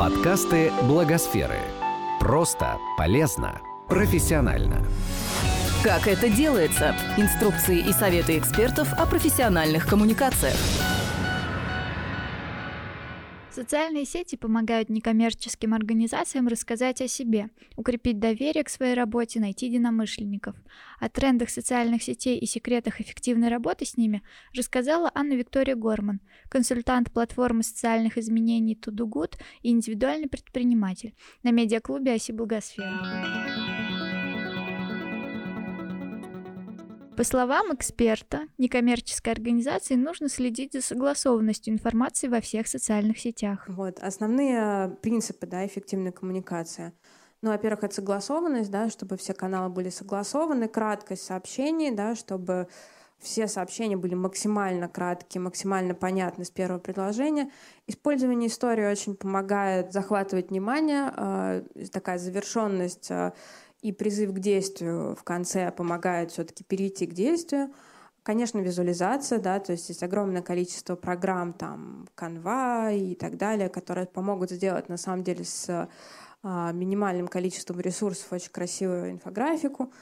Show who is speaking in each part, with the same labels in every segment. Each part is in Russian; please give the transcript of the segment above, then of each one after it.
Speaker 1: Подкасты Благосферы. Просто, полезно, профессионально.
Speaker 2: Как это делается? Инструкции и советы экспертов о профессиональных коммуникациях.
Speaker 3: Социальные сети помогают некоммерческим организациям рассказать о себе, укрепить доверие к своей работе, найти единомышленников. О трендах социальных сетей и секретах эффективной работы с ними рассказала Анна Виктория Горман, консультант платформы социальных изменений To Do Good и индивидуальный предприниматель на медиаклубе «Оси Благосфера». По словам эксперта, некоммерческой организации нужно следить за согласованностью информации во всех социальных сетях.
Speaker 4: Вот, основные принципы да, эффективной коммуникации. Ну, во-первых, это согласованность, да, чтобы все каналы были согласованы, краткость сообщений, да, чтобы все сообщения были максимально краткие, максимально понятны с первого предложения. Использование истории очень помогает захватывать внимание, э, такая завершенность э, и призыв к действию в конце помогает все-таки перейти к действию. Конечно, визуализация, да, то есть есть огромное количество программ, там, Canva и так далее, которые помогут сделать, на самом деле, с а, минимальным количеством ресурсов очень красивую инфографику.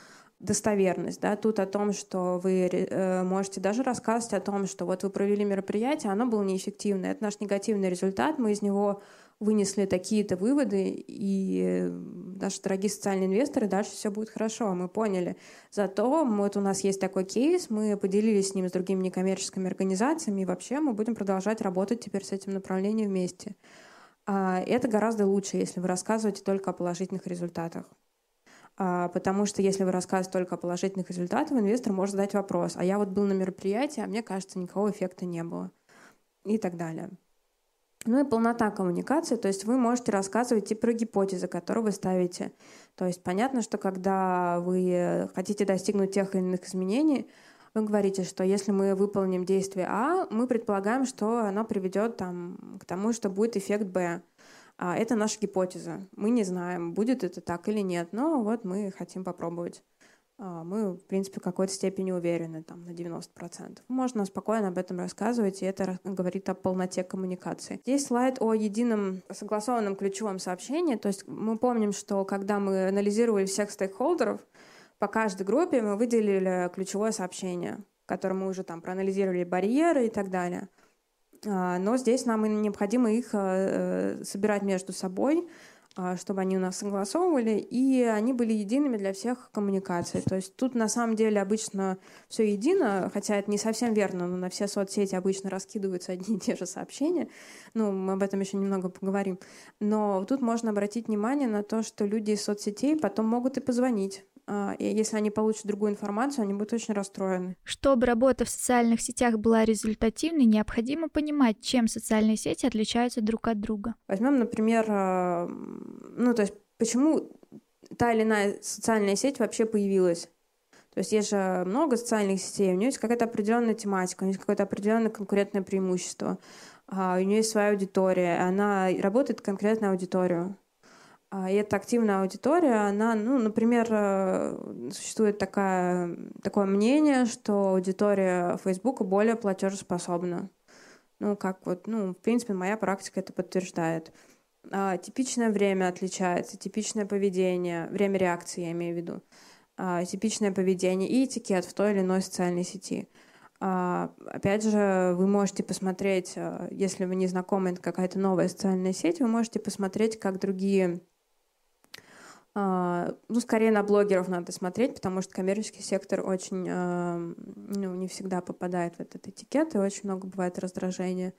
Speaker 4: Достоверность, да, тут о том, что вы э, можете даже рассказывать о том, что вот вы провели мероприятие, оно было неэффективное, это наш негативный результат, мы из него вынесли такие-то выводы, и наши дорогие социальные инвесторы, дальше все будет хорошо, мы поняли. Зато вот у нас есть такой кейс, мы поделились с ним с другими некоммерческими организациями, и вообще мы будем продолжать работать теперь с этим направлением вместе. А, это гораздо лучше, если вы рассказываете только о положительных результатах. А, потому что если вы рассказываете только о положительных результатах, инвестор может задать вопрос, а я вот был на мероприятии, а мне кажется, никакого эффекта не было. И так далее. Ну и полнота коммуникации, то есть вы можете рассказывать и про гипотезы, которые вы ставите. То есть понятно, что когда вы хотите достигнуть тех или иных изменений, вы говорите, что если мы выполним действие А, мы предполагаем, что оно приведет там, к тому, что будет эффект Б. А это наша гипотеза. Мы не знаем, будет это так или нет, но вот мы хотим попробовать. А, мы, в принципе, в какой-то степени уверены, там, на 90%. Можно спокойно об этом рассказывать, и это говорит о полноте коммуникации. Здесь слайд о едином согласованном ключевом сообщении, то есть мы помним, что когда мы анализировали всех стейкхолдеров, по каждой группе мы выделили ключевое сообщение, в котором мы уже там проанализировали барьеры и так далее. А, но здесь нам необходимо их э, собирать между собой, чтобы они у нас согласовывали, и они были едиными для всех коммуникаций. То есть тут на самом деле обычно все едино, хотя это не совсем верно, но на все соцсети обычно раскидываются одни и те же сообщения. Ну, мы об этом еще немного поговорим. Но тут можно обратить внимание на то, что люди из соцсетей потом могут и позвонить а, и если они получат другую информацию, они будут очень расстроены.
Speaker 3: Чтобы работа в социальных сетях была результативной, необходимо понимать, чем социальные сети отличаются друг от друга.
Speaker 4: Возьмем, например, а, ну, то есть, почему та или иная социальная сеть вообще появилась? То есть есть же много социальных сетей, у нее есть какая-то определенная тематика, у нее есть какое-то определенное конкурентное преимущество, а, у нее есть своя аудитория, она работает конкретно аудиторию. А, и эта активная аудитория, она, ну, например, э, существует такая, такое мнение, что аудитория Facebook более платежеспособна. Ну, как вот, ну, в принципе, моя практика это подтверждает. А, типичное время отличается, типичное поведение, время реакции, я имею в виду, а, типичное поведение и этикет в той или иной социальной сети. А, опять же, вы можете посмотреть, э, если вы не знакомы, это какая-то новая социальная сеть, вы можете посмотреть, как другие ну, скорее на блогеров надо смотреть, потому что коммерческий сектор очень, а, ну, не всегда попадает в этот этикет, и очень много бывает раздражения.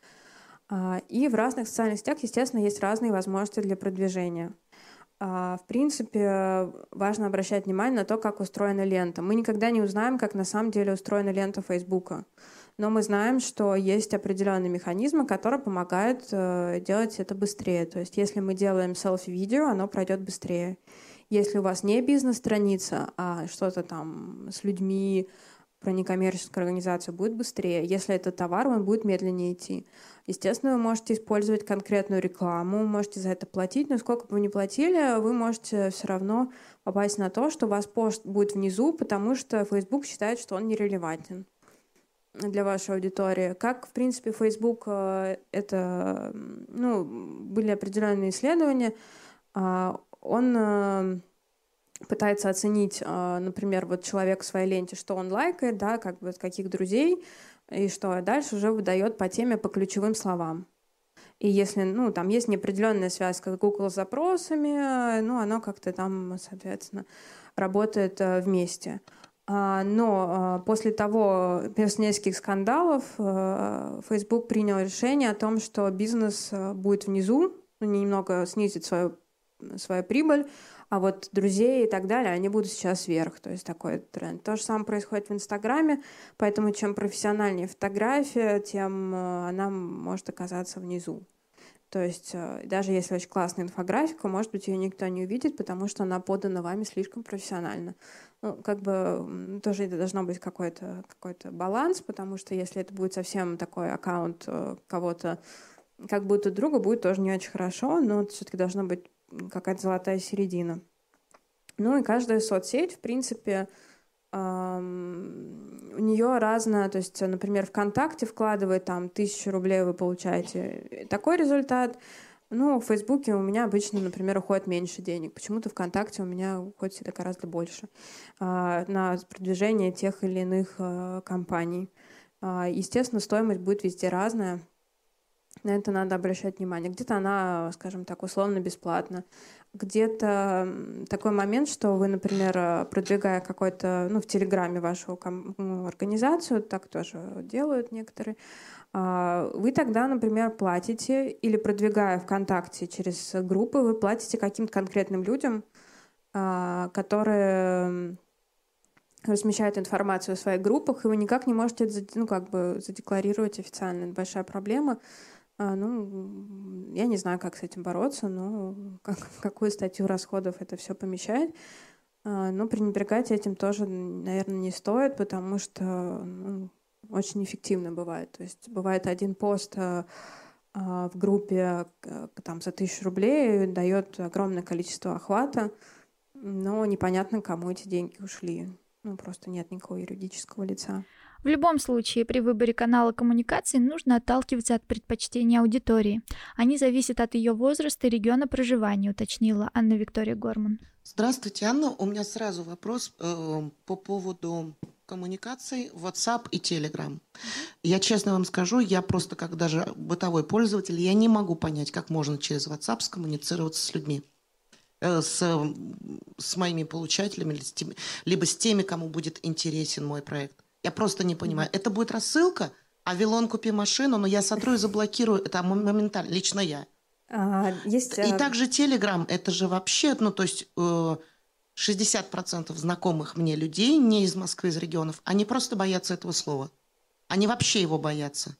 Speaker 4: А, и в разных социальных сетях, естественно, есть разные возможности для продвижения. В принципе, важно обращать внимание на то, как устроена лента. Мы никогда не узнаем, как на самом деле устроена лента Фейсбука. Но мы знаем, что есть определенные механизмы, которые помогают э, делать это быстрее. То есть, если мы делаем селфи-видео, оно пройдет быстрее. Если у вас не бизнес-страница, а что-то там с людьми, про некоммерческую организацию будет быстрее. Если это товар, он будет медленнее идти. Естественно, вы можете использовать конкретную рекламу, можете за это платить, но сколько бы вы ни платили, вы можете все равно попасть на то, что у вас пост будет внизу, потому что Facebook считает, что он нерелевантен. для вашей аудитории. Как, в принципе, Facebook э, это, ну, были определенные исследования, а, он э, пытается оценить, э, например, вот человек в своей ленте, что он лайкает, да, как бы каких друзей, и что дальше уже выдает по теме, по ключевым словам. И если, ну, там есть неопределенная связка с Google запросами, ну, оно как-то там, соответственно, работает вместе. А, но после того, после нескольких скандалов, Facebook принял решение о том, что бизнес будет внизу, ну, немного снизит свою, свою прибыль, а вот друзей и так далее, они будут сейчас вверх. То есть такой тренд. То же самое происходит в Инстаграме, поэтому чем профессиональнее фотография, тем она может оказаться внизу. То есть даже если очень классная инфографика, может быть, ее никто не увидит, потому что она подана вами слишком профессионально ну, как бы тоже должно быть какой-то какой баланс, потому что если это будет совсем такой аккаунт э, кого-то, как будто друга, будет тоже не очень хорошо, но все-таки должна быть какая-то золотая середина. Ну и каждая соцсеть, в принципе, у нее разная, то есть, например, ВКонтакте вкладывает там тысячу рублей, вы получаете такой результат, ну, в Фейсбуке у меня обычно, например, уходит меньше денег. Почему-то ВКонтакте у меня уходит всегда гораздо больше а, на продвижение тех или иных а, компаний. А, естественно, стоимость будет везде разная. На это надо обращать внимание. Где-то она, скажем так, условно бесплатна. Где-то такой момент, что вы, например, продвигая какой-то, ну, в Телеграме вашу организацию, так тоже делают некоторые, а, вы тогда, например, платите или продвигая ВКонтакте через группы, вы платите каким-то конкретным людям, а, которые размещают информацию в своих группах, и вы никак не можете ну, как бы задекларировать официально. Это большая проблема. А, ну, я не знаю, как с этим бороться, но как, какую статью расходов это все помещает. Но пренебрегать этим тоже, наверное, не стоит, потому что ну, очень эффективно бывает. То есть бывает один пост а, а, в группе там за тысячу рублей дает огромное количество охвата, но непонятно, кому эти деньги ушли. Ну, просто нет никакого юридического лица.
Speaker 3: В любом случае, при выборе канала коммуникации нужно отталкиваться от предпочтений аудитории. Они зависят от ее возраста и региона проживания, уточнила Анна Виктория Горман.
Speaker 5: Здравствуйте, Анна. У меня сразу вопрос э, по поводу коммуникаций WhatsApp и Telegram. Я честно вам скажу, я просто как даже бытовой пользователь, я не могу понять, как можно через WhatsApp скоммуницироваться с людьми э, с, с моими получателями, либо с теми, кому будет интересен мой проект. Я просто не понимаю. Это будет рассылка, а Вилон купи машину, но я сотру и заблокирую это моментально, лично я. А, есть, и а... также Telegram, это же вообще, ну то есть э, 60% знакомых мне людей, не из Москвы, из регионов, они просто боятся этого слова. Они вообще его боятся.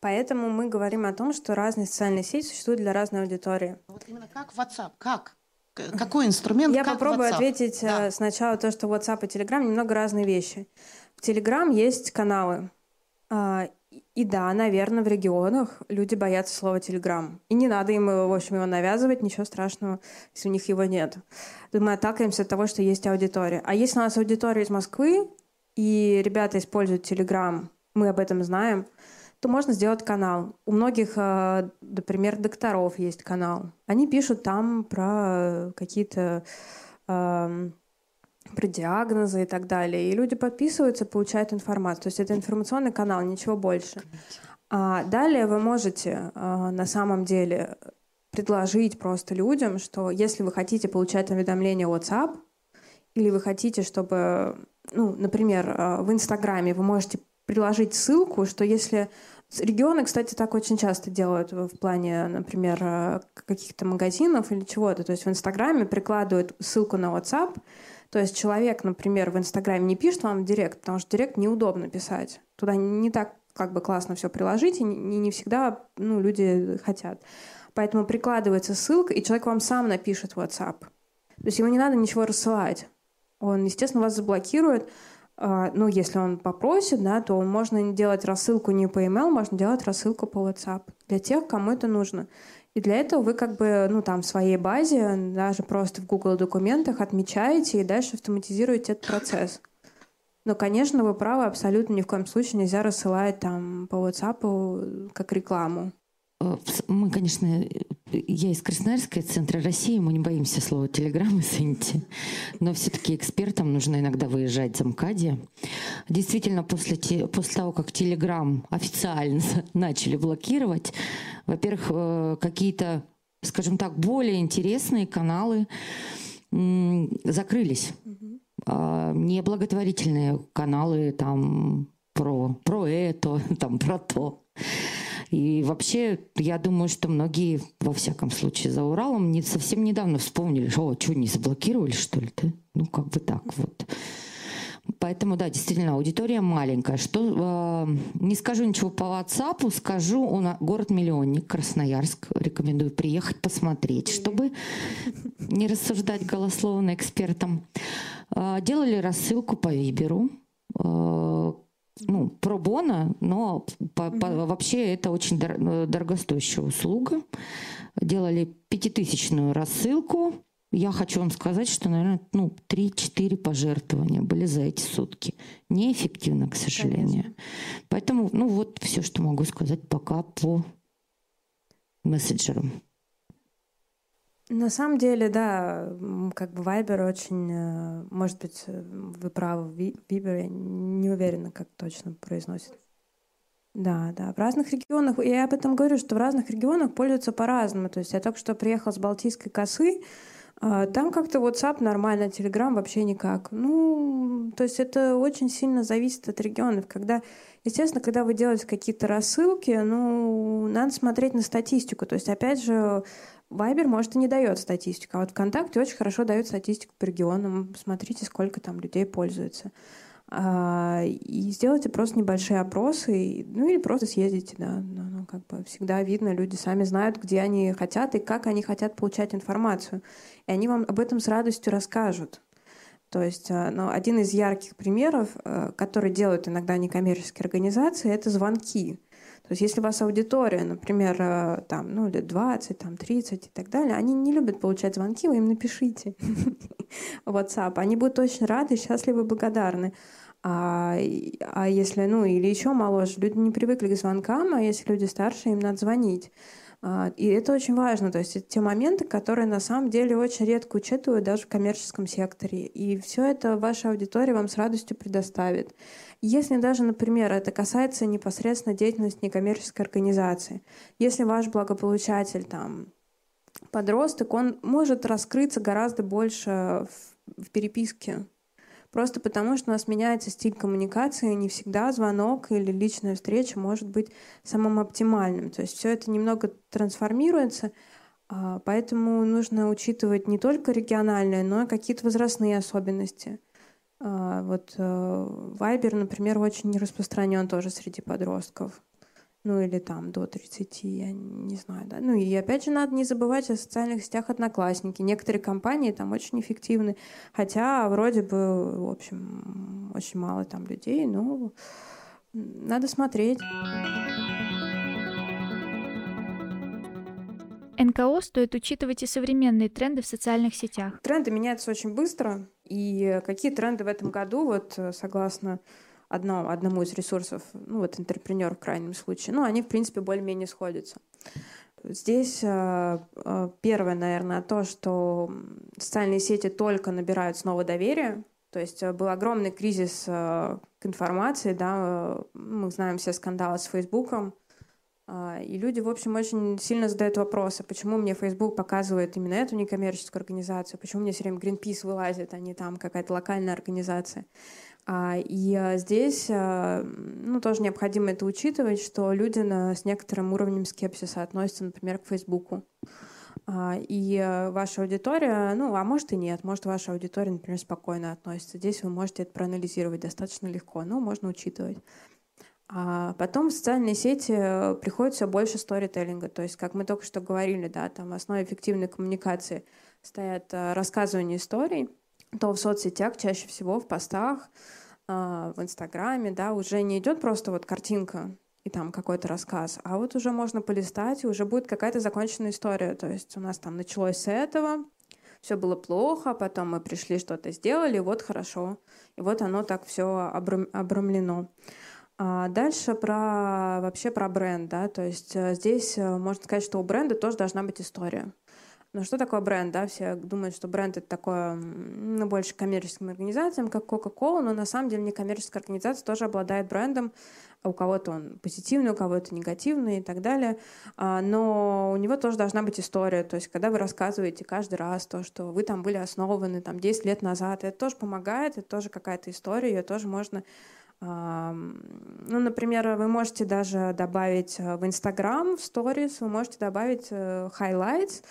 Speaker 4: Поэтому мы говорим о том, что разные социальные сети существуют для разной аудитории.
Speaker 5: Вот именно как WhatsApp, как? Какой инструмент?
Speaker 4: Я
Speaker 5: как
Speaker 4: попробую
Speaker 5: WhatsApp?
Speaker 4: ответить да. Э, сначала то, что WhatsApp и Telegram немного разные вещи. Telegram есть каналы. А, и да, наверное, в регионах люди боятся слова «телеграм». И не надо им, в общем, его навязывать, ничего страшного, если у них его нет. Мы отталкиваемся от того, что есть аудитория. А если у нас аудитория из Москвы, и ребята используют телеграм, мы об этом знаем, то можно сделать канал. У многих, э, например, докторов есть канал. Они пишут там про какие-то про диагнозы и так далее. И люди подписываются, получают информацию. То есть это информационный канал, ничего больше. А далее вы можете а, на самом деле предложить просто людям, что если вы хотите получать уведомления WhatsApp, или вы хотите, чтобы, ну, например, а, в Инстаграме вы можете приложить ссылку, что если Регионы, кстати, так очень часто делают в плане, например, а, каких-то магазинов или чего-то. То есть в Инстаграме прикладывают ссылку на WhatsApp, то есть человек, например, в Инстаграме не пишет вам директ, потому что директ неудобно писать. Туда не так как бы классно все приложить, и не, не всегда ну, люди хотят. Поэтому прикладывается ссылка, и человек вам сам напишет в WhatsApp. То есть ему не надо ничего рассылать. Он, естественно, вас заблокирует. А, ну, если он попросит, да, то можно делать рассылку не по email, можно делать рассылку по WhatsApp для тех, кому это нужно. И для этого вы как бы, ну, там, в своей базе, даже просто в Google документах отмечаете и дальше автоматизируете этот процесс. Но, конечно, вы правы, абсолютно ни в коем случае нельзя рассылать там по WhatsApp как рекламу.
Speaker 6: Э, мы, конечно, я из Красноярска, центра России, мы не боимся слова телеграм, извините. Но все-таки экспертам нужно иногда выезжать за МКАДе. Действительно, после, после того, как телеграм официально начали блокировать, во-первых, э, какие-то, скажем так, более интересные каналы закрылись. А, не благотворительные каналы там про, про это, там про то. И вообще, я думаю, что многие, во всяком случае, за Уралом не, совсем недавно вспомнили, что, о, что, не заблокировали, что ли, да? Ну, как бы так вот. Поэтому, да, действительно, аудитория маленькая. Что, э, не скажу ничего по WhatsApp, скажу, он, город-миллионник, Красноярск. Рекомендую приехать посмотреть, чтобы не рассуждать голословно экспертам. Э, делали рассылку по Виберу. Э, ну, пробона, но по, mm-hmm. по, вообще это очень дор- э, дорогостоящая услуга. Делали пятитысячную рассылку. Я хочу вам сказать, что, наверное, ну, 3-4 пожертвования были за эти сутки. Неэффективно, к сожалению. Конечно. Поэтому, ну, вот все, что могу сказать пока по мессенджерам.
Speaker 4: На самом деле, да, как бы Viber очень, э, может быть, э, вы правы, Viber, я не уверена, как точно произносит. Да, да, в разных регионах, я об этом говорю, что в разных регионах пользуются по-разному. То есть я только что приехала с Балтийской косы, а, там как-то WhatsApp нормально, Telegram вообще никак. Ну, то есть это очень сильно зависит от регионов. Когда, естественно, когда вы делаете какие-то рассылки, ну, надо смотреть на статистику. То есть, опять же, Вайбер, может, и не дает статистику, а вот ВКонтакте очень хорошо дает статистику по регионам. Смотрите, сколько там людей пользуются. А, и сделайте просто небольшие опросы, ну или просто съездите, да. Ну, ну, как бы всегда видно, люди сами знают, где они хотят и как они хотят получать информацию. И они вам об этом с радостью расскажут. То есть ну, один из ярких примеров, э, который делают иногда некоммерческие организации, это звонки. То есть если у вас аудитория, например, э, там, ну, лет 20, там, 30 и так далее, они не любят получать звонки, вы им напишите в WhatsApp. Они будут очень рады, счастливы, благодарны. А, а если, ну, или еще моложе, люди не привыкли к звонкам, а если люди старше, им надо звонить. А, и это очень важно. То есть это те моменты, которые на самом деле очень редко учитывают даже в коммерческом секторе. И все это ваша аудитория вам с радостью предоставит. Если даже, например, это касается непосредственно деятельности некоммерческой организации, если ваш благополучатель там подросток, он может раскрыться гораздо больше в, в переписке. Просто потому, что у нас меняется стиль коммуникации, не всегда звонок или личная встреча может быть самым оптимальным. То есть все это немного трансформируется, а, поэтому нужно учитывать не только региональные, но и какие-то возрастные особенности – а, вот э, Viber, например, очень распространен тоже среди подростков. Ну или там до 30, я не знаю, да. Ну и опять же надо не забывать о социальных сетях Одноклассники. Некоторые компании там очень эффективны, хотя вроде бы, в общем, очень мало там людей, но надо смотреть.
Speaker 3: НКО стоит учитывать и современные тренды в социальных сетях.
Speaker 4: Тренды меняются очень быстро, и какие тренды в этом году, вот согласно одно, одному из ресурсов, ну вот интерпренер в крайнем случае, ну они в принципе более-менее сходятся. Здесь э, э, первое, наверное, то, что социальные сети только набирают снова доверие. То есть э, был огромный кризис к информации, да, мы знаем все скандалы с Фейсбуком, и люди, в общем, очень сильно задают вопросы, почему мне Facebook показывает именно эту некоммерческую организацию, почему мне все время Greenpeace вылазит, а не там какая-то локальная организация. А, и а, здесь ну, тоже необходимо это учитывать, что люди на, с некоторым уровнем скепсиса относятся, например, к Фейсбуку. И ваша аудитория, ну, а может и нет, может ваша аудитория, например, спокойно относится. Здесь вы можете это проанализировать достаточно легко, но можно учитывать. А потом в социальные сети приходит все больше сторителлинга. То есть, как мы только что говорили, да, там в основе эффективной коммуникации стоят рассказывание историй, то в соцсетях чаще всего в постах, э, в Инстаграме, да, уже не идет просто вот картинка и там какой-то рассказ, а вот уже можно полистать, и уже будет какая-то законченная история. То есть у нас там началось с этого, все было плохо, потом мы пришли, что-то сделали, вот хорошо. И вот оно так все обрамлено. А дальше про вообще про бренд, да, то есть э, здесь э, можно сказать, что у бренда тоже должна быть история. Но что такое бренд, да? Все думают, что бренд это такое, ну, больше коммерческим организациям, как Coca-Cola, но на самом деле некоммерческая организация тоже обладает брендом. У кого-то он позитивный, у кого-то негативный и так далее. А, но у него тоже должна быть история. То есть, когда вы рассказываете каждый раз то, что вы там были основаны там 10 лет назад, это тоже помогает, это тоже какая-то история, ее тоже можно ну, например, вы можете даже добавить э, в Инстаграм, в сторис, вы можете добавить э, highlights,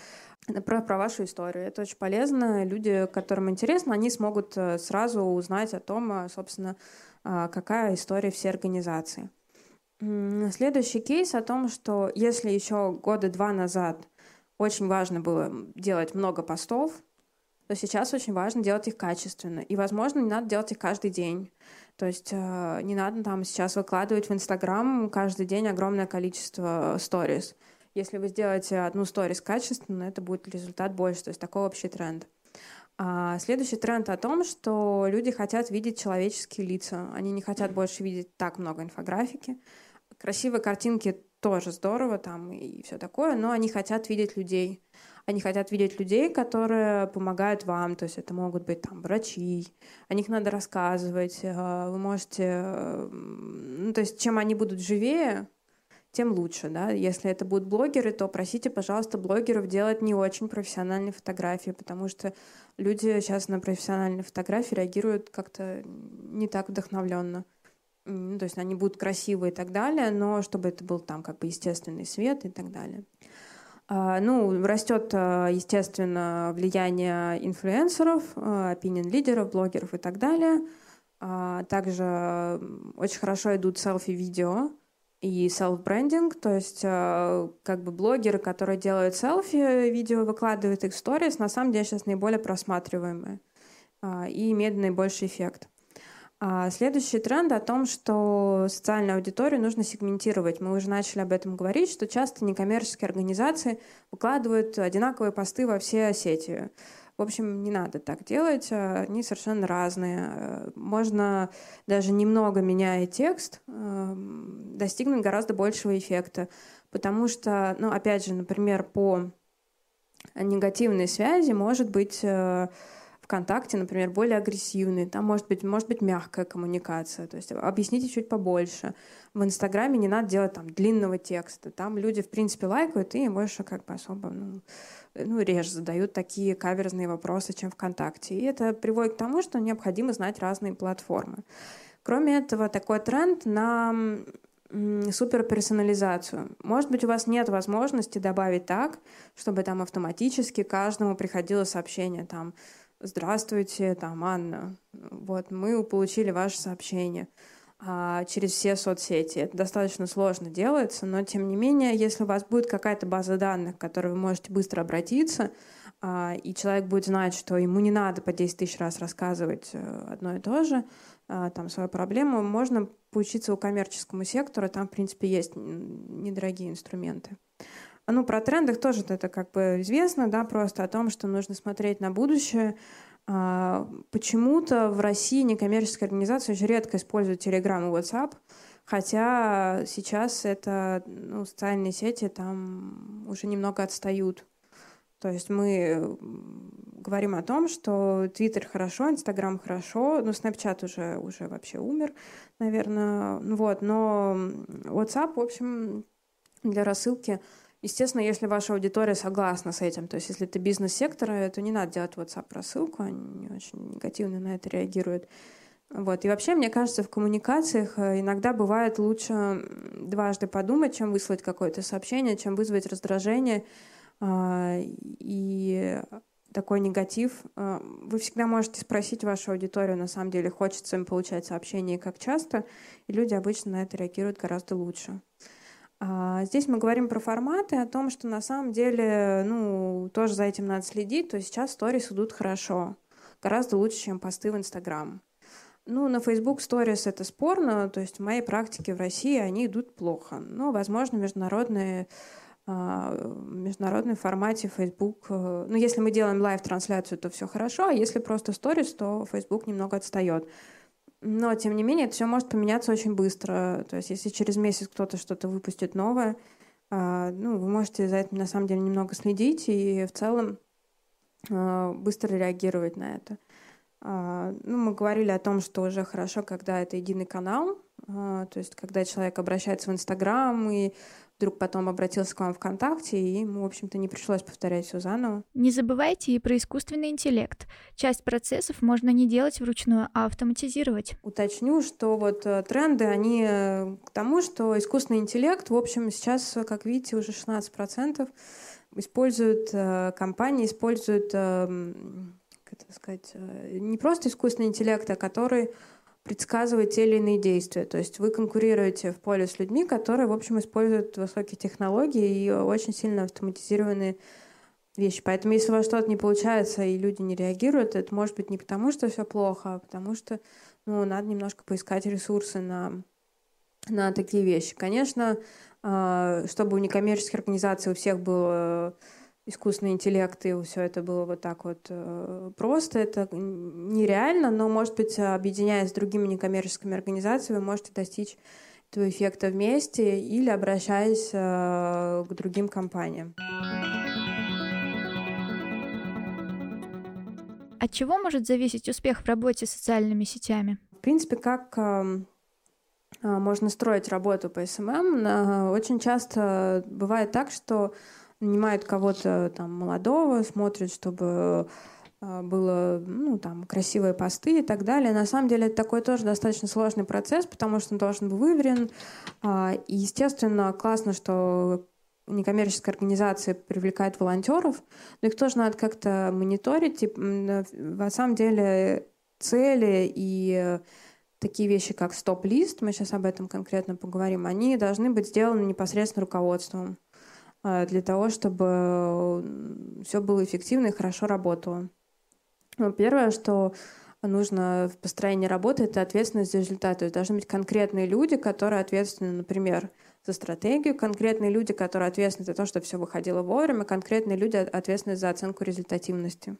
Speaker 4: про, про вашу историю. Это очень полезно. Люди, которым интересно, они смогут э, сразу узнать о том, собственно, какая история всей организации. Следующий кейс о том, что если еще года два назад очень важно было делать много постов, то сейчас очень важно делать их качественно. И, возможно, не надо делать их каждый день. То есть э, не надо там сейчас выкладывать в Инстаграм каждый день огромное количество сторис. Если вы сделаете одну сторис качественно, это будет результат больше. То есть такой общий тренд. А следующий тренд о том, что люди хотят видеть человеческие лица. Они не хотят больше видеть так много инфографики. Красивые картинки тоже здорово там и все такое, но они хотят видеть людей. Они хотят видеть людей, которые помогают вам. То есть это могут быть там врачи, о них надо рассказывать. Э, вы можете... Э, ну, то есть чем они будут живее, тем лучше, да. Если это будут блогеры, то просите, пожалуйста, блогеров делать не очень профессиональные фотографии, потому что люди сейчас на профессиональные фотографии реагируют как-то не так вдохновленно. Ну, то есть они будут красивые и так далее, но чтобы это был там как бы естественный свет и так далее. А, ну, растет, а, естественно, влияние инфлюенсеров, а, опинион-лидеров, блогеров и так далее. Также очень хорошо идут селфи-видео и селф-брендинг, то есть как бы блогеры, которые делают селфи-видео, выкладывают их сторис, на самом деле сейчас наиболее просматриваемые и имеют наибольший эффект. А следующий тренд о том, что социальную аудиторию нужно сегментировать. Мы уже начали об этом говорить, что часто некоммерческие организации выкладывают одинаковые посты во все сети. В общем, не надо так делать, они совершенно разные. Можно даже немного меняя текст эм, достигнуть гораздо большего эффекта, потому что, ну, опять же, например, по негативной связи может быть э, ВКонтакте, например, более агрессивный, там может быть, может быть мягкая коммуникация, то есть объясните чуть побольше. В Инстаграме не надо делать там длинного текста, там люди, в принципе, лайкают и больше как бы особо, ну, ну, реже задают такие каверзные вопросы, чем ВКонтакте. И это приводит к тому, что необходимо знать разные платформы. Кроме этого, такой тренд на суперперсонализацию. Может быть, у вас нет возможности добавить так, чтобы там автоматически каждому приходило сообщение там Здравствуйте, там Анна. Вот мы получили ваше сообщение а, через все соцсети. Это достаточно сложно делается, но тем не менее, если у вас будет какая-то база данных, к которой вы можете быстро обратиться, а, и человек будет знать, что ему не надо по 10 тысяч раз рассказывать э, одно и то же, а, там свою проблему, можно поучиться у коммерческому сектору, там, в принципе, есть недорогие инструменты. Ну, про трендах тоже это как бы известно, да, просто о том, что нужно смотреть на будущее. А, почему-то в России некоммерческие организации очень редко используют Telegram и WhatsApp, хотя сейчас это, ну, социальные сети там уже немного отстают. То есть мы говорим о том, что Твиттер хорошо, Инстаграм хорошо, ну, Snapchat уже, уже вообще умер, наверное, вот, но WhatsApp, в общем, для рассылки Естественно, если ваша аудитория согласна с этим, то есть если это бизнес-сектор, то не надо делать WhatsApp-рассылку, они очень негативно на это реагируют. Вот. И вообще, мне кажется, в коммуникациях э, иногда бывает лучше дважды подумать, чем выслать какое-то сообщение, чем вызвать раздражение а, и такой негатив. А, вы всегда можете спросить вашу аудиторию, на самом деле, хочется им получать сообщения как часто, и люди обычно на это реагируют гораздо лучше. А, здесь мы говорим про форматы, о том, что на самом деле, ну, тоже за этим надо следить. То есть сейчас сторис идут хорошо, гораздо лучше, чем посты в Инстаграм. Ну, на Facebook Stories это спорно, то есть в моей практике в России они идут плохо. Но, возможно, международные а, международном формате Facebook, э, ну, если мы делаем live-трансляцию, то все хорошо, а если просто сторис, то Facebook немного отстает. Но, тем не менее, это все может поменяться очень быстро. То есть, если через месяц кто-то что-то выпустит новое, а, ну, вы можете за этим, на самом деле, немного следить и в целом а, быстро реагировать на это. Ну, мы говорили о том, что уже хорошо, когда это единый канал, то есть когда человек обращается в Инстаграм и вдруг потом обратился к вам ВКонтакте, и ему, в общем-то, не пришлось повторять все заново.
Speaker 3: Не забывайте и про искусственный интеллект. Часть процессов можно не делать вручную, а автоматизировать.
Speaker 4: Уточню, что вот э, тренды, они э, к тому, что искусственный интеллект, в общем, сейчас, как видите, уже 16% используют э, компании, используют, эм, как это сказать, не просто искусственный интеллект, а который предсказывать те или иные действия. То есть вы конкурируете в поле с людьми, которые, в общем, используют высокие технологии и очень сильно автоматизированные вещи. Поэтому если у вас что-то не получается и люди не реагируют, это может быть не потому, что все плохо, а потому что ну, надо немножко поискать ресурсы на, на такие вещи. Конечно, а, чтобы у некоммерческих организаций у всех было искусственный интеллект, и все это было вот так вот э, просто. Это нереально, но, может быть, объединяясь с другими некоммерческими организациями, вы можете достичь этого эффекта вместе или обращаясь э, к другим компаниям.
Speaker 3: От чего может зависеть успех в работе с социальными сетями?
Speaker 4: В принципе, как эм, э, можно строить работу по SMM, очень часто бывает так, что нанимают кого-то там молодого, смотрят, чтобы а, было, ну, там, красивые посты и так далее. На самом деле это такой тоже достаточно сложный процесс, потому что он должен быть выверен. А, и, естественно, классно, что некоммерческая организация привлекает волонтеров, но их тоже надо как-то мониторить. И, на самом деле цели и такие вещи, как стоп-лист, мы сейчас об этом конкретно поговорим, они должны быть сделаны непосредственно руководством. А, для того, чтобы все было эффективно и хорошо работало. Ну, первое, что нужно в построении работы, это ответственность за результат. То есть должны быть конкретные люди, которые ответственны, например, за стратегию, конкретные люди, которые ответственны за то, чтобы все выходило вовремя, конкретные люди ответственны за оценку результативности.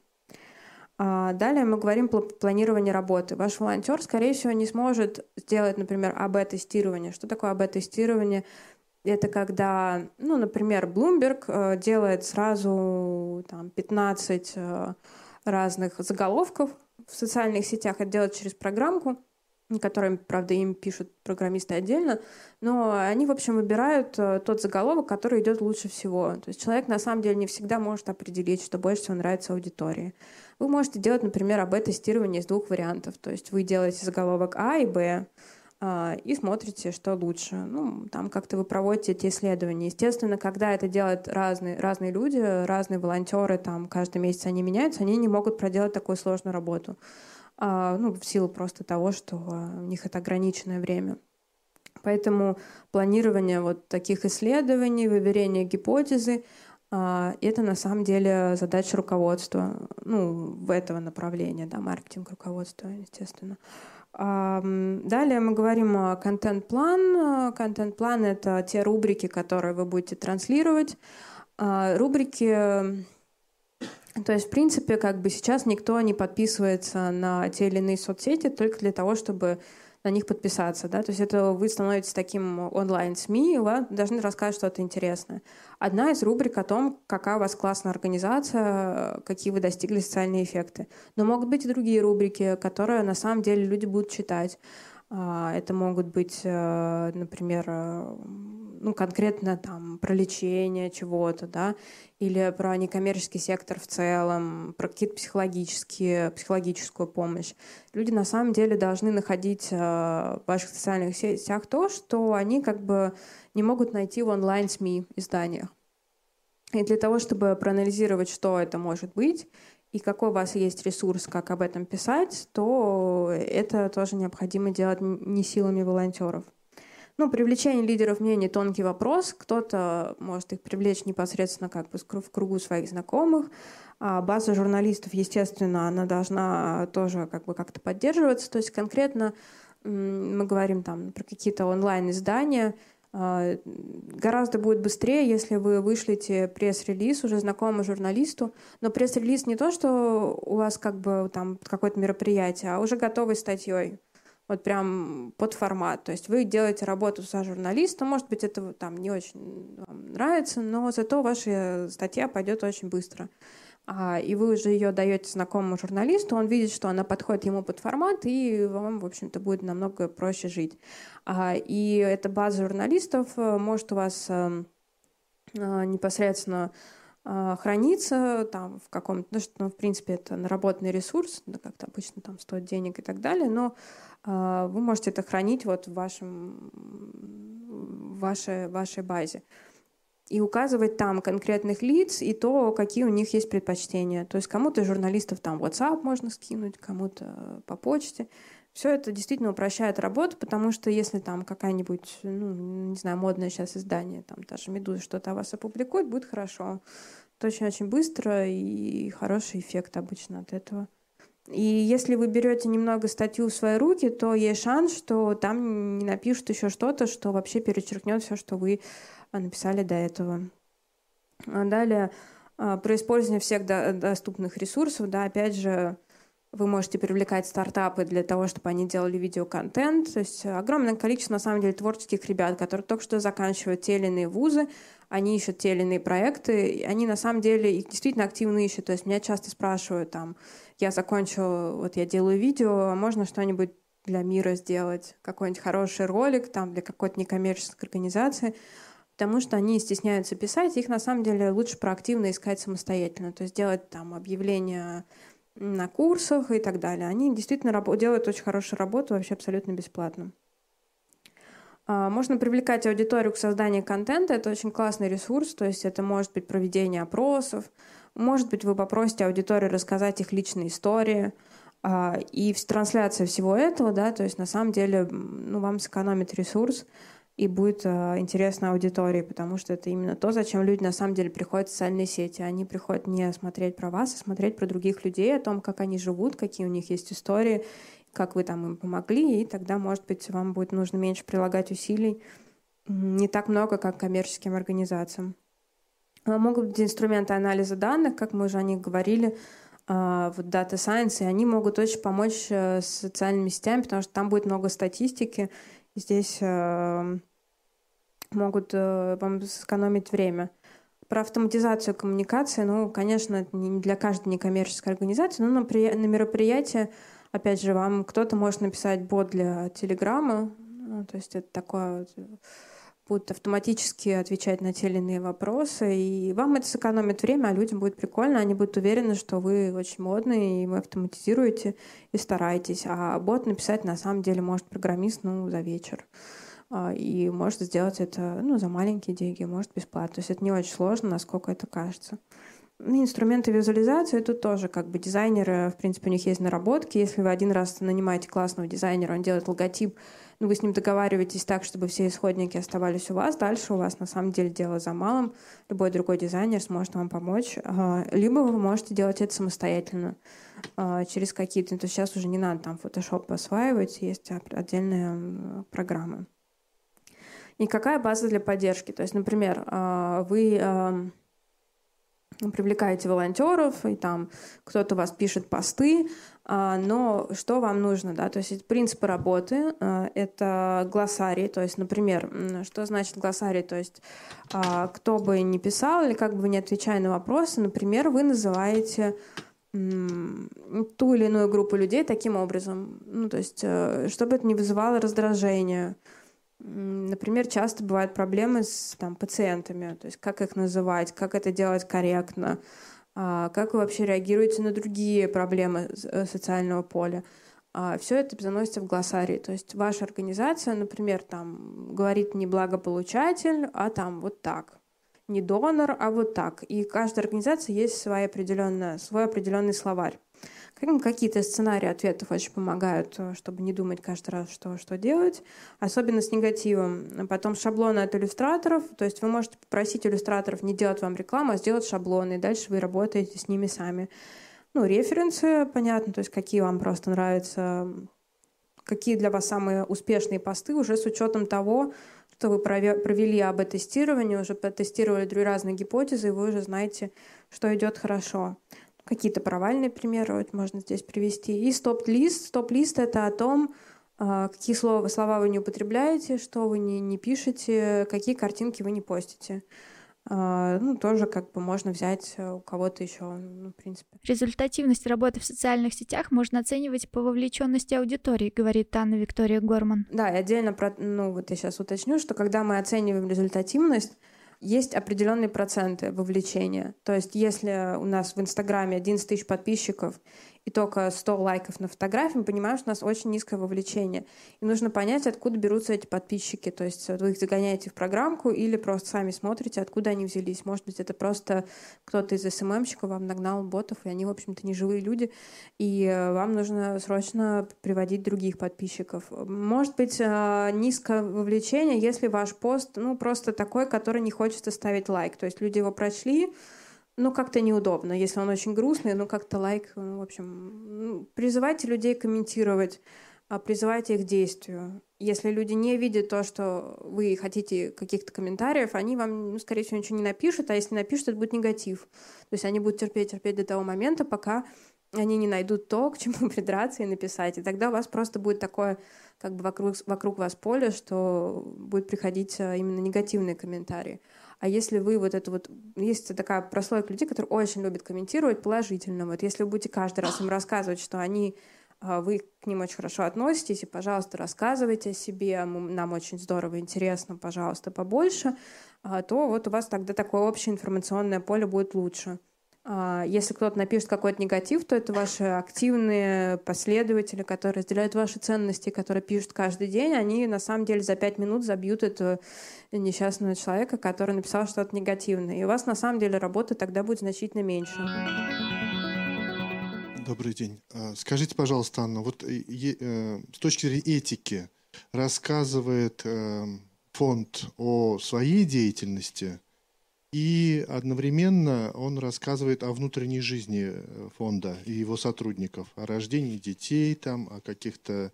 Speaker 4: А далее мы говорим про планирование работы. Ваш волонтер, скорее всего, не сможет сделать, например, АБ-тестирование. Что такое АБ-тестирование? Это когда, ну, например, Bloomberg э, делает сразу там, 15 э, разных заголовков в социальных сетях. Это делает через программку, которыми, правда, им пишут программисты отдельно. Но они, в общем, выбирают э, тот заголовок, который идет лучше всего. То есть человек, на самом деле, не всегда может определить, что больше всего нравится аудитории. Вы можете делать, например, АБ-тестирование из двух вариантов. То есть вы делаете заголовок А и Б, и смотрите, что лучше. Ну, там как-то вы проводите эти исследования. Естественно, когда это делают разные, разные люди, разные волонтеры, там каждый месяц они меняются, они не могут проделать такую сложную работу. А, ну, в силу просто того, что у них это ограниченное время. Поэтому планирование вот таких исследований, выверение гипотезы, а, это на самом деле задача руководства, ну, в этого направления, да, маркетинг руководства, естественно. Далее мы говорим о контент-план. Контент-план — это те рубрики, которые вы будете транслировать. А, рубрики то есть, в принципе, как бы сейчас никто не подписывается на те или иные соцсети только для того, чтобы на них подписаться, да, то есть это вы становитесь таким онлайн-СМИ, и вы должны рассказать что-то интересное. Одна из рубрик о том, какая у вас классная организация, какие вы достигли социальные эффекты. Но могут быть и другие рубрики, которые на самом деле люди будут читать. А, это могут быть, э, например, ну, конкретно там про лечение чего-то, да, или про некоммерческий сектор в целом, про какие-то психологические, психологическую помощь. Люди на самом деле должны находить э, в ваших социальных сетях то, что они как бы не могут найти в онлайн-СМИ изданиях. И для того, чтобы проанализировать, что это может быть, и какой у вас есть ресурс, как об этом писать, то это тоже необходимо делать не силами волонтеров. Ну, привлечение лидеров мнений – тонкий вопрос. Кто-то может их привлечь непосредственно как бы в кругу своих знакомых. А база журналистов, естественно, она должна тоже как бы как-то поддерживаться. То есть конкретно мы говорим там про какие-то онлайн-издания – гораздо будет быстрее, если вы вышлите пресс-релиз уже знакомому журналисту. Но пресс-релиз не то, что у вас как бы там какое-то мероприятие, а уже готовой статьей. Вот прям под формат. То есть вы делаете работу со журналистом, может быть, это там не очень вам нравится, но зато ваша статья пойдет очень быстро. А, и вы уже ее даете знакомому журналисту, он видит, что она подходит ему под формат, и вам, в общем-то, будет намного проще жить. А, и эта база журналистов э, может у вас эм, а, непосредственно храниться там в каком-то, ну, что, ну, в принципе, это наработанный ресурс, да, как-то обычно там стоит денег и так далее, но вы можете это хранить вот в вашем, в вашей, вашей базе и указывать там конкретных лиц и то, какие у них есть предпочтения. То есть кому-то журналистов там WhatsApp можно скинуть, кому-то по почте. Все это действительно упрощает работу, потому что если там какая-нибудь, ну, не знаю, модное сейчас издание, там даже «Медуза» что-то о вас опубликует, будет хорошо. Это очень-очень быстро и хороший эффект обычно от этого. И если вы берете немного статью в свои руки, то есть шанс, что там не напишут еще что-то, что вообще перечеркнет все, что вы написали до этого. А далее, а, про использование всех доступных ресурсов, да, опять же, вы можете привлекать стартапы для того, чтобы они делали видеоконтент. То есть огромное количество, на самом деле, творческих ребят, которые только что заканчивают те или иные вузы, они ищут те или иные проекты, они на самом деле их действительно активно ищут. То есть меня часто спрашивают, там, я закончила, вот я делаю видео, а можно что-нибудь для мира сделать, какой-нибудь хороший ролик там для какой-то некоммерческой организации потому что они стесняются писать, их на самом деле лучше проактивно искать самостоятельно, то есть делать там объявления на курсах и так далее. Они действительно делают очень хорошую работу вообще абсолютно бесплатно. А, можно привлекать аудиторию к созданию контента. Это очень классный ресурс. То есть это может быть проведение опросов. Может быть, вы попросите аудиторию рассказать их личные истории. А, и трансляция всего этого, да, то есть на самом деле ну, вам сэкономит ресурс и будет э, интересно аудитории, потому что это именно то, зачем люди на самом деле приходят в социальные сети. Они приходят не смотреть про вас, а смотреть про других людей, о том, как они живут, какие у них есть истории, как вы там им помогли, и тогда, может быть, вам будет нужно меньше прилагать усилий, не так много, как коммерческим организациям. А могут быть инструменты анализа данных, как мы уже о них говорили, а, вот Data Science, и они могут очень помочь э, с социальными сетями, потому что там будет много статистики, Здесь э, могут э, вам сэкономить время. Про автоматизацию коммуникации, ну, конечно, не для каждой некоммерческой организации, но на, при... на мероприятии, опять же, вам кто-то может написать бот для Телеграма, ну, то есть это такое вот будут автоматически отвечать на те или иные вопросы, и вам это сэкономит время, а людям будет прикольно, они будут уверены, что вы очень модные, и вы автоматизируете и стараетесь. А бот написать на самом деле может программист ну, за вечер. А, и может сделать это ну, за маленькие деньги, может бесплатно. То есть это не очень сложно, насколько это кажется. Ну, инструменты визуализации тут тоже как бы дизайнеры, в принципе, у них есть наработки. Если вы один раз нанимаете классного дизайнера, он делает логотип, ну, вы с ним договариваетесь так, чтобы все исходники оставались у вас. Дальше у вас на самом деле дело за малым. Любой другой дизайнер сможет вам помочь. А, либо вы можете делать это самостоятельно а, через какие-то... То есть сейчас уже не надо там Photoshop осваивать, есть отдельные программы. И какая база для поддержки? То есть, например, а, вы привлекаете волонтеров, и там кто-то вас пишет посты, но что вам нужно, да, то есть принципы работы, а, это глоссарий, то есть, например, что значит глоссарий, то есть а, кто бы ни писал или как бы не отвечая на вопросы, например, вы называете ту или иную группу людей таким образом, ну, то есть, э, чтобы это не вызывало раздражения, Например, часто бывают проблемы с там, пациентами, то есть как их называть, как это делать корректно, а, как вы вообще реагируете на другие проблемы э, социального поля. А, Все это заносится в глоссарий. То есть ваша организация, например, там говорит не благополучатель, а там вот так. Не донор, а вот так. И каждая организация есть свой определенный, свой определенный словарь. Какие-то сценарии ответов очень помогают, э, чтобы не думать каждый раз, что, что делать, особенно с негативом. Потом шаблоны от иллюстраторов, то есть вы можете попросить иллюстраторов не делать вам рекламу, а сделать шаблоны, и дальше вы работаете с ними сами. Ну, референсы, понятно, то есть какие вам просто нравятся, какие для вас самые успешные посты уже с учетом того, что вы провели АБ-тестирование, уже протестировали разные гипотезы, и вы уже знаете, что идет хорошо. Какие-то провальные примеры вот можно здесь привести. И стоп-лист. Стоп-лист — это о том, а, какие слова, слова вы не употребляете, что вы не, не пишете, какие картинки вы не постите. А, ну, тоже как бы можно взять у кого-то еще, ну, в принципе.
Speaker 3: Результативность работы в социальных сетях можно оценивать по вовлеченности аудитории, говорит Анна Виктория Горман.
Speaker 4: Да, и отдельно, про, ну, вот я сейчас уточню, что когда мы оцениваем результативность, есть определенные проценты вовлечения. То есть если у нас в Инстаграме 11 тысяч подписчиков, и только 100 лайков на фотографии, мы понимаем, что у нас очень низкое вовлечение. И нужно понять, откуда берутся эти подписчики. То есть вы их загоняете в программку или просто сами смотрите, откуда они взялись. Может быть, это просто кто-то из СММщиков вам нагнал ботов, и они, в общем-то, не живые люди, и э, вам нужно срочно приводить других подписчиков. Может быть, э, низкое вовлечение, если ваш пост, ну, просто такой, который не хочется ставить лайк. То есть люди его прочли, ну, как-то неудобно. Если он очень грустный, ну, как-то лайк, ну, в общем, призывайте людей комментировать, а призывайте их действию. Если люди не видят то, что вы хотите каких-то комментариев, они вам, ну, скорее всего, ничего не напишут, а если напишут, это будет негатив. То есть они будут терпеть, терпеть до того момента, пока они не найдут то, к чему придраться и написать. И тогда у вас просто будет такое, как бы вокруг, вокруг вас поле, что будет приходить а, именно негативные комментарии. А если вы вот это вот... Есть такая прослойка людей, которые очень любят комментировать положительно. Вот если вы будете каждый раз им рассказывать, что они а, вы к ним очень хорошо относитесь, и, пожалуйста, рассказывайте о себе, нам очень здорово, интересно, пожалуйста, побольше, а, то вот у вас тогда такое общее информационное поле будет лучше. А, если кто-то напишет какой-то негатив, то это ваши активные последователи, которые разделяют ваши ценности, которые пишут каждый день. Они на самом деле за пять минут забьют этого несчастного человека, который написал что-то негативное. И у вас на самом деле работы тогда будет значительно меньше.
Speaker 7: Добрый день. А, скажите, пожалуйста, Анна, вот э, э, с точки зрения этики рассказывает э, фонд о своей деятельности – и одновременно он рассказывает о внутренней жизни э, фонда и его сотрудников, о рождении детей, там, о каких-то,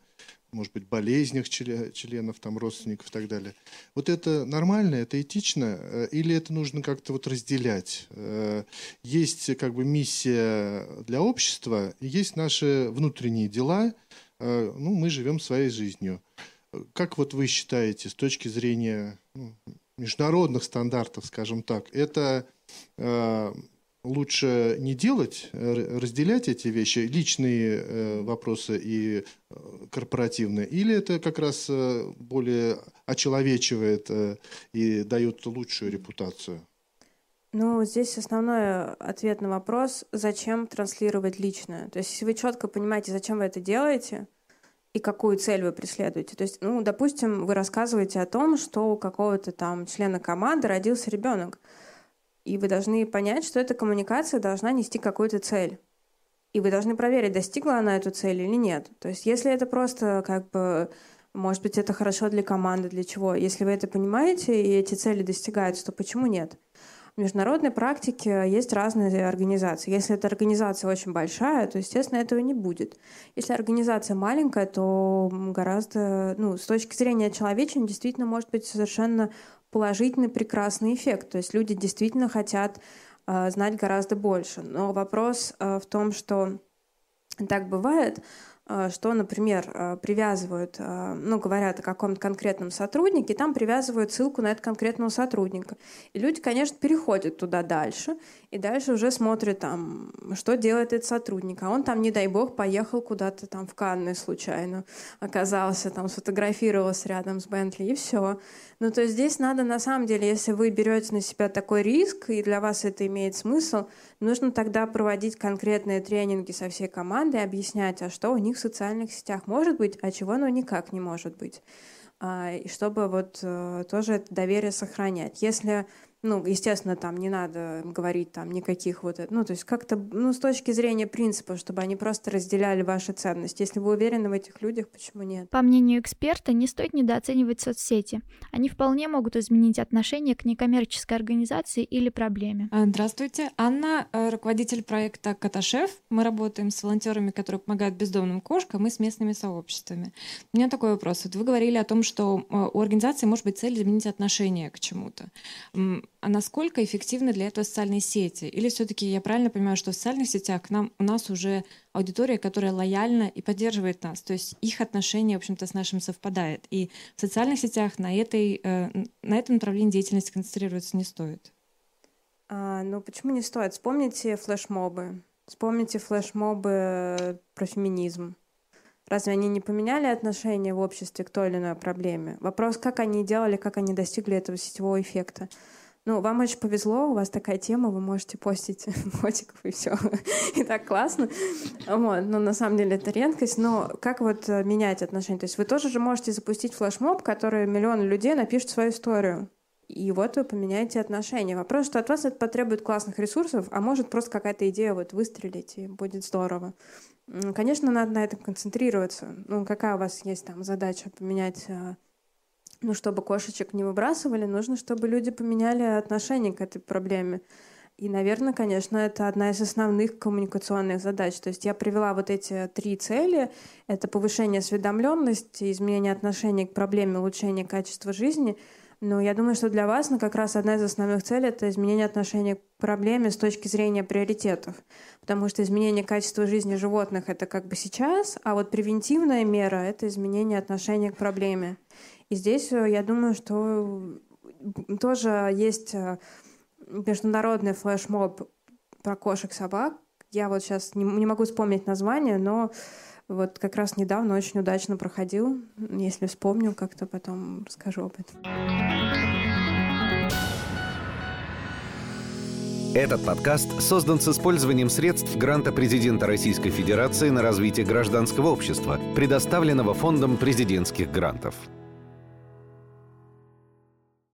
Speaker 7: может быть, болезнях членов, там, родственников и так далее. Вот это нормально, это этично, э, или это нужно как-то вот разделять? Э, есть как бы миссия для общества, есть наши внутренние дела, ну, мы живем своей жизнью. Как вот вы считаете, с точки зрения ну, международных стандартов, скажем так, это э, лучше не делать, э, разделять эти вещи, личные э, вопросы и корпоративные, или это как раз более очеловечивает и дает лучшую репутацию?
Speaker 4: Ну, здесь основной ответ на вопрос, зачем транслировать личное. То есть, если вы четко понимаете, зачем вы это делаете, и какую цель вы преследуете. То есть, ну, допустим, вы рассказываете о том, что у какого-то там члена команды родился ребенок, и вы должны понять, что эта коммуникация должна нести какую-то цель. И вы должны проверить, достигла она эту цель или нет. То есть, если это просто как бы может быть, это хорошо для команды, для чего? Если вы это понимаете и эти цели достигаются, то почему нет? В международной практике есть разные организации. Если эта организация очень большая, то, естественно, этого не будет. Если организация маленькая, то гораздо, ну, с точки зрения человечения, действительно может быть совершенно положительный, прекрасный эффект. То есть люди действительно хотят э, знать гораздо больше. Но вопрос э, в том, что так бывает, что, например, э, привязывают, э, ну, говорят о каком-то конкретном сотруднике, там привязывают ссылку на этого конкретного сотрудника. И люди, конечно, переходят туда дальше, и дальше уже смотрят там, что делает этот сотрудник. А он там, не дай бог, поехал куда-то там в Канны случайно, оказался там, сфотографировался рядом с Бентли, и все. Ну, то есть здесь надо, на самом деле, если вы берете на себя такой риск, и для вас это имеет смысл, нужно тогда проводить конкретные тренинги со всей командой, объяснять, а что у них в социальных сетях может быть, а чего оно никак не может быть. А, и чтобы вот э, тоже это доверие сохранять. Если ну, естественно, там не надо говорить там никаких вот, ну, то есть как-то, ну, с точки зрения принципа, чтобы они просто разделяли ваши ценности. Если вы уверены в этих людях, почему нет?
Speaker 3: По мнению эксперта, не стоит недооценивать соцсети. Они вполне могут изменить отношение к некоммерческой организации или проблеме.
Speaker 8: А, здравствуйте. Анна, э, руководитель проекта «Котошеф». Мы работаем с волонтерами, которые помогают бездомным кошкам и с местными сообществами. У меня такой вопрос. Вот вы говорили о том, что э, у организации может быть цель изменить отношение к чему-то а насколько эффективны для этого социальные сети? Или все-таки я правильно понимаю, что в социальных сетях к нам, у нас уже аудитория, которая лояльна и поддерживает нас, то есть их отношение, в общем-то, с нашим совпадает. И в социальных сетях на, этой, э, на этом направлении деятельности концентрироваться не стоит.
Speaker 4: А, ну, почему не стоит? Вспомните флешмобы. Вспомните флешмобы про феминизм. Разве они не поменяли отношение в обществе к той или иной проблеме? Вопрос, как они делали, как они достигли этого сетевого эффекта. Ну, вам очень повезло, у вас такая тема, вы можете постить котиков и все. и так классно. Вот. Но на самом деле это редкость. Но как вот э, менять отношения? То есть вы тоже же можете запустить флешмоб, который миллион людей напишут свою историю. И вот вы поменяете отношения. Вопрос, что от вас это потребует классных ресурсов, а может просто какая-то идея вот выстрелить, и будет здорово. Конечно, надо на этом концентрироваться. Ну, какая у вас есть там задача поменять э, ну, чтобы кошечек не выбрасывали, нужно, чтобы люди поменяли отношение к этой проблеме. И, наверное, конечно, это одна из основных коммуникационных задач. То есть я привела вот эти три цели. Это повышение осведомленности, изменение отношения к проблеме, улучшение качества жизни. Но я думаю, что для вас ну, как раз одна из основных целей — это изменение отношения к проблеме с точки зрения приоритетов. Потому что изменение качества жизни животных — это как бы сейчас, а вот превентивная мера — это изменение отношения к проблеме. И здесь, э, я думаю, что тоже есть э, международный флешмоб про кошек-собак. Я вот сейчас не, не могу вспомнить название, но вот как раз недавно очень удачно проходил. Если вспомню, как-то потом расскажу об этом.
Speaker 1: Этот подкаст создан с использованием средств гранта президента Российской Федерации на развитие гражданского общества, предоставленного Фондом президентских грантов.